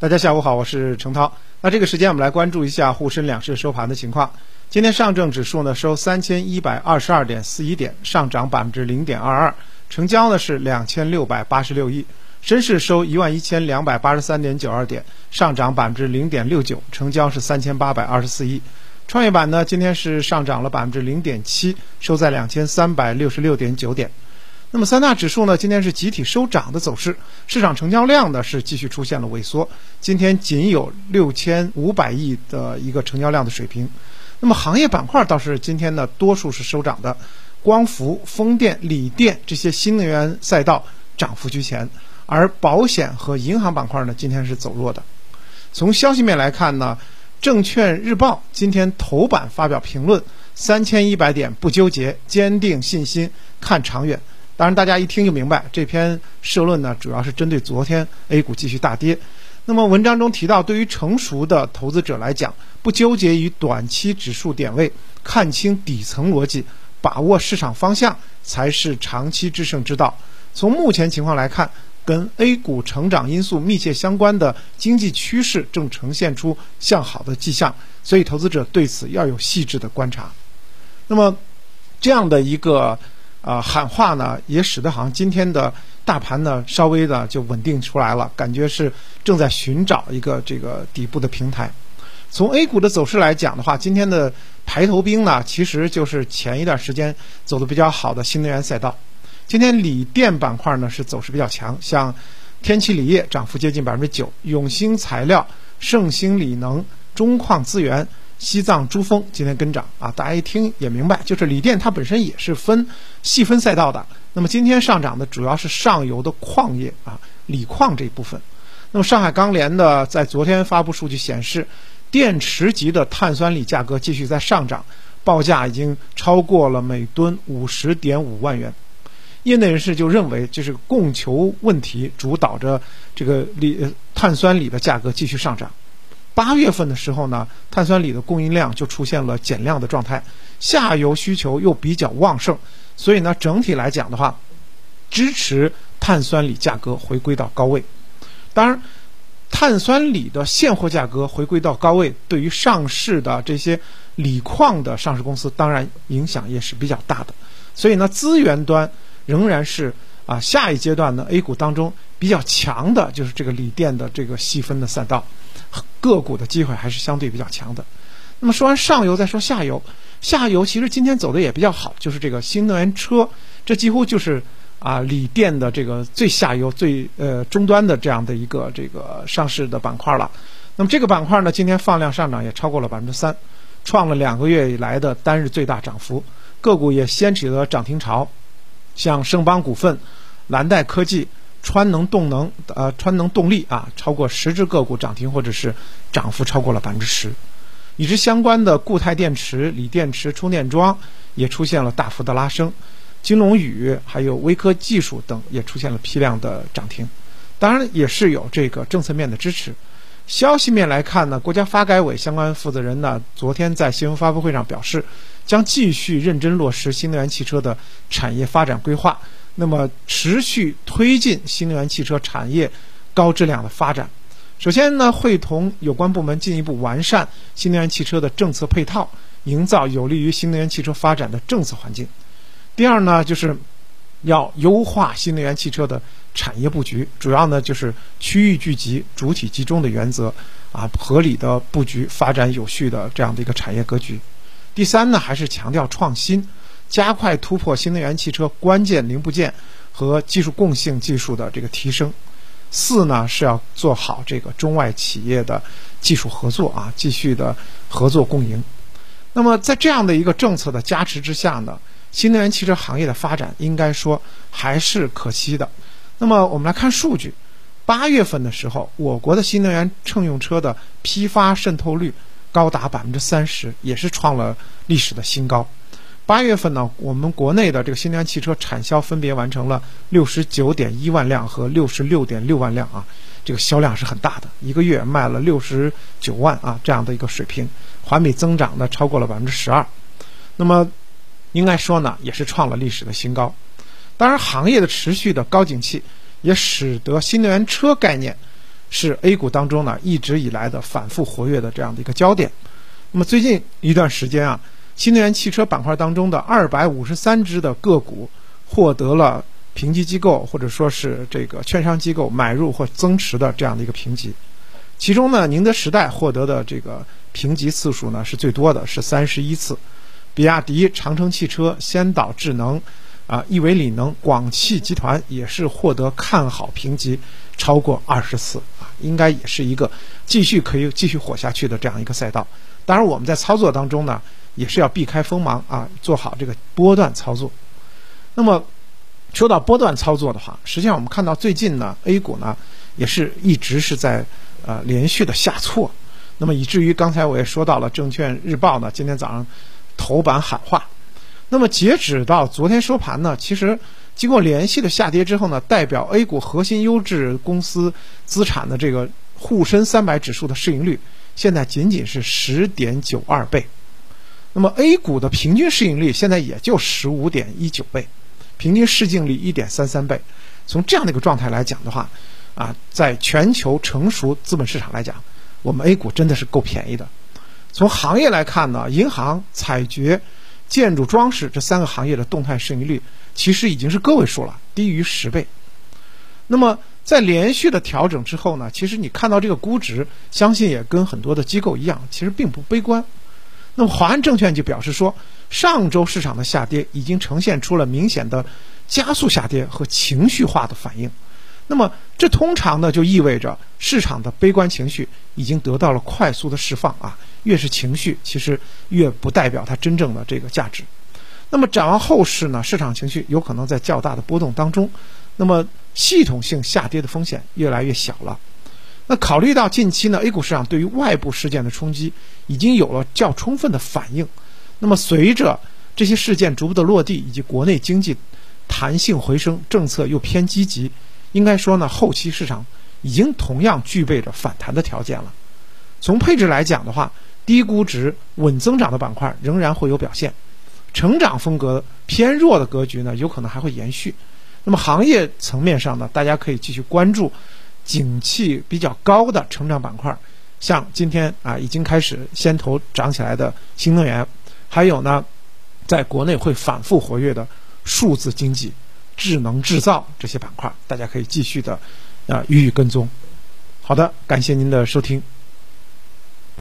大家下午好，我是程涛。那这个时间我们来关注一下沪深两市收盘的情况。今天上证指数呢收三千一百二十二点四一点，上涨百分之零点二二，成交呢是两千六百八十六亿。深市收一万一千两百八十三点九二点，上涨百分之零点六九，成交是三千八百二十四亿。创业板呢今天是上涨了百分之零点七，收在两千三百六十六点九点。那么三大指数呢，今天是集体收涨的走势，市场成交量呢是继续出现了萎缩，今天仅有六千五百亿的一个成交量的水平。那么行业板块倒是今天呢多数是收涨的，光伏、风电、锂电这些新能源赛道涨幅居前，而保险和银行板块呢今天是走弱的。从消息面来看呢，证券日报今天头版发表评论：三千一百点不纠结，坚定信心，看长远。当然，大家一听就明白，这篇社论呢，主要是针对昨天 A 股继续大跌。那么文章中提到，对于成熟的投资者来讲，不纠结于短期指数点位，看清底层逻辑，把握市场方向，才是长期制胜之道。从目前情况来看，跟 A 股成长因素密切相关的经济趋势正呈现出向好的迹象，所以投资者对此要有细致的观察。那么，这样的一个。啊，喊话呢，也使得好像今天的大盘呢稍微的就稳定出来了，感觉是正在寻找一个这个底部的平台。从 A 股的走势来讲的话，今天的排头兵呢，其实就是前一段时间走的比较好的新能源赛道。今天锂电板块呢是走势比较强，像天齐锂业涨幅接近百分之九，永兴材料、盛兴锂能、中矿资源。西藏珠峰今天跟涨啊，大家一听也明白，就是锂电它本身也是分细分赛道的。那么今天上涨的主要是上游的矿业啊，锂矿这一部分。那么上海钢联的在昨天发布数据显示，电池级的碳酸锂价格继续在上涨，报价已经超过了每吨五十点五万元。业内人士就认为，就是供求问题主导着这个锂碳酸锂的价格继续上涨。八月份的时候呢，碳酸锂的供应量就出现了减量的状态，下游需求又比较旺盛，所以呢，整体来讲的话，支持碳酸锂价格回归到高位。当然，碳酸锂的现货价格回归到高位，对于上市的这些锂矿的上市公司，当然影响也是比较大的。所以呢，资源端仍然是啊，下一阶段呢，A 股当中比较强的就是这个锂电的这个细分的赛道。个股的机会还是相对比较强的。那么说完上游，再说下游。下游其实今天走的也比较好，就是这个新能源车，这几乎就是啊锂电的这个最下游、最呃终端的这样的一个这个上市的板块了。那么这个板块呢，今天放量上涨也超过了百分之三，创了两个月以来的单日最大涨幅。个股也掀起了涨停潮，像盛邦股份、蓝带科技。川能动能，呃，川能动力啊，超过十只个股涨停或者是涨幅超过了百分之十，与之相关的固态电池、锂电池充电桩也出现了大幅的拉升，金龙宇还有微科技术等也出现了批量的涨停，当然也是有这个政策面的支持。消息面来看呢，国家发改委相关负责人呢昨天在新闻发布会上表示，将继续认真落实新能源汽车的产业发展规划。那么，持续推进新能源汽车产业高质量的发展。首先呢，会同有关部门进一步完善新能源汽车的政策配套，营造有利于新能源汽车发展的政策环境。第二呢，就是要优化新能源汽车的产业布局，主要呢就是区域聚集、主体集中的原则，啊，合理的布局，发展有序的这样的一个产业格局。第三呢，还是强调创新。加快突破新能源汽车关键零部件和技术共性技术的这个提升。四呢是要做好这个中外企业的技术合作啊，继续的合作共赢。那么在这样的一个政策的加持之下呢，新能源汽车行业的发展应该说还是可期的。那么我们来看数据，八月份的时候，我国的新能源乘用车的批发渗透率高达百分之三十，也是创了历史的新高。八月份呢，我们国内的这个新能源汽车产销分别完成了六十九点一万辆和六十六点六万辆啊，这个销量是很大的，一个月卖了六十九万啊这样的一个水平，环比增长呢超过了百分之十二，那么应该说呢也是创了历史的新高。当然，行业的持续的高景气也使得新能源车概念是 A 股当中呢一直以来的反复活跃的这样的一个焦点。那么最近一段时间啊，新能源汽车板块当中的二百五十三只的个股获得了评级机构或者说是这个券商机构买入或增持的这样的一个评级。其中呢，宁德时代获得的这个评级次数呢是最多的，是三十一次。比亚迪、长城汽车、先导智能。啊，亿维锂能、广汽集团也是获得看好评级超过二十次啊，应该也是一个继续可以继续火下去的这样一个赛道。当然，我们在操作当中呢，也是要避开锋芒啊，做好这个波段操作。那么，说到波段操作的话，实际上我们看到最近呢，A 股呢也是一直是在呃连续的下挫，那么以至于刚才我也说到了，证券日报呢今天早上头版喊话。那么截止到昨天收盘呢，其实经过连续的下跌之后呢，代表 A 股核心优质公司资产的这个沪深三百指数的市盈率，现在仅仅是十点九二倍。那么 A 股的平均市盈率现在也就十五点一九倍，平均市净率一点三三倍。从这样的一个状态来讲的话，啊，在全球成熟资本市场来讲，我们 A 股真的是够便宜的。从行业来看呢，银行、采掘。建筑装饰这三个行业的动态市盈率其实已经是个位数了，低于十倍。那么在连续的调整之后呢，其实你看到这个估值，相信也跟很多的机构一样，其实并不悲观。那么华安证券就表示说，上周市场的下跌已经呈现出了明显的加速下跌和情绪化的反应。那么这通常呢就意味着市场的悲观情绪已经得到了快速的释放啊。越是情绪，其实越不代表它真正的这个价值。那么展望后市呢？市场情绪有可能在较大的波动当中，那么系统性下跌的风险越来越小了。那考虑到近期呢，A 股市场对于外部事件的冲击已经有了较充分的反应，那么随着这些事件逐步的落地，以及国内经济弹性回升，政策又偏积极，应该说呢，后期市场已经同样具备着反弹的条件了。从配置来讲的话，低估值、稳增长的板块仍然会有表现，成长风格偏弱的格局呢，有可能还会延续。那么行业层面上呢，大家可以继续关注景气比较高的成长板块，像今天啊已经开始先头涨起来的新能源，还有呢，在国内会反复活跃的数字经济、智能制造这些板块，大家可以继续的啊予以跟踪。好的，感谢您的收听。